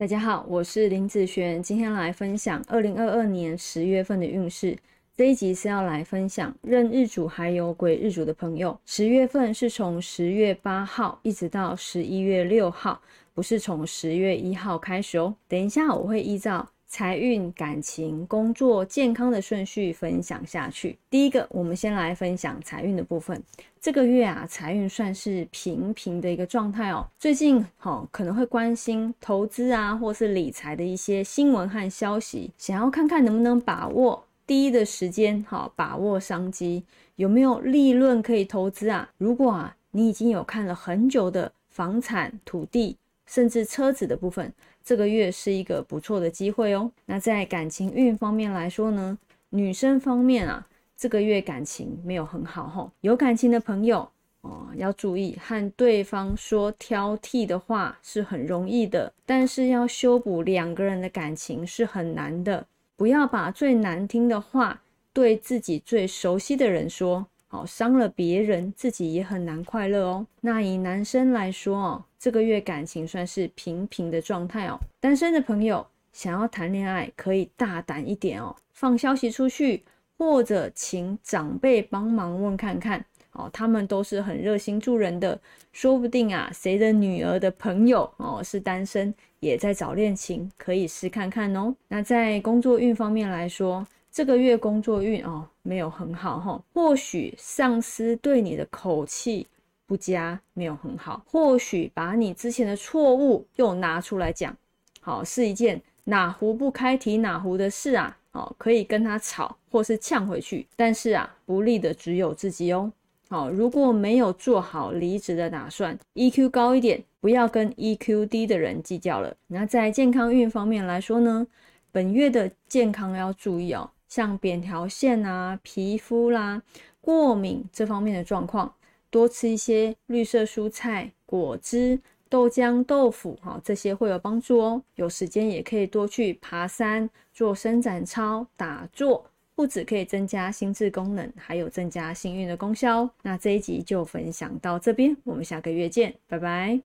大家好，我是林子璇，今天来分享二零二二年十月份的运势。这一集是要来分享任日主还有癸日主的朋友，十月份是从十月八号一直到十一月六号，不是从十月一号开始哦。等一下我会依照。财运、感情、工作、健康的顺序分享下去。第一个，我们先来分享财运的部分。这个月啊，财运算是平平的一个状态哦。最近哈可能会关心投资啊，或是理财的一些新闻和消息，想要看看能不能把握第一的时间，哈，把握商机，有没有利润可以投资啊？如果啊，你已经有看了很久的房产、土地。甚至车子的部分，这个月是一个不错的机会哦。那在感情运方面来说呢，女生方面啊，这个月感情没有很好吼。有感情的朋友哦，要注意和对方说挑剔的话是很容易的，但是要修补两个人的感情是很难的。不要把最难听的话对自己最熟悉的人说。好，伤了别人，自己也很难快乐哦。那以男生来说哦，这个月感情算是平平的状态哦。单身的朋友想要谈恋爱，可以大胆一点哦，放消息出去，或者请长辈帮忙问看看哦，他们都是很热心助人的，说不定啊，谁的女儿的朋友哦是单身，也在找恋情，可以试看看哦。那在工作运方面来说。这个月工作运哦没有很好哈，或许上司对你的口气不佳，没有很好，或许把你之前的错误又拿出来讲，好是一件哪壶不开提哪壶的事啊，哦可以跟他吵或是呛回去，但是啊不利的只有自己哦，好如果没有做好离职的打算，EQ 高一点，不要跟 EQ 低的人计较了。那在健康运方面来说呢，本月的健康要注意哦。像扁条线啊、皮肤啦、过敏这方面的状况，多吃一些绿色蔬菜、果汁、豆浆、豆腐，哈，这些会有帮助哦。有时间也可以多去爬山、做伸展操、打坐，不止可以增加心智功能，还有增加幸运的功效。那这一集就分享到这边，我们下个月见，拜拜。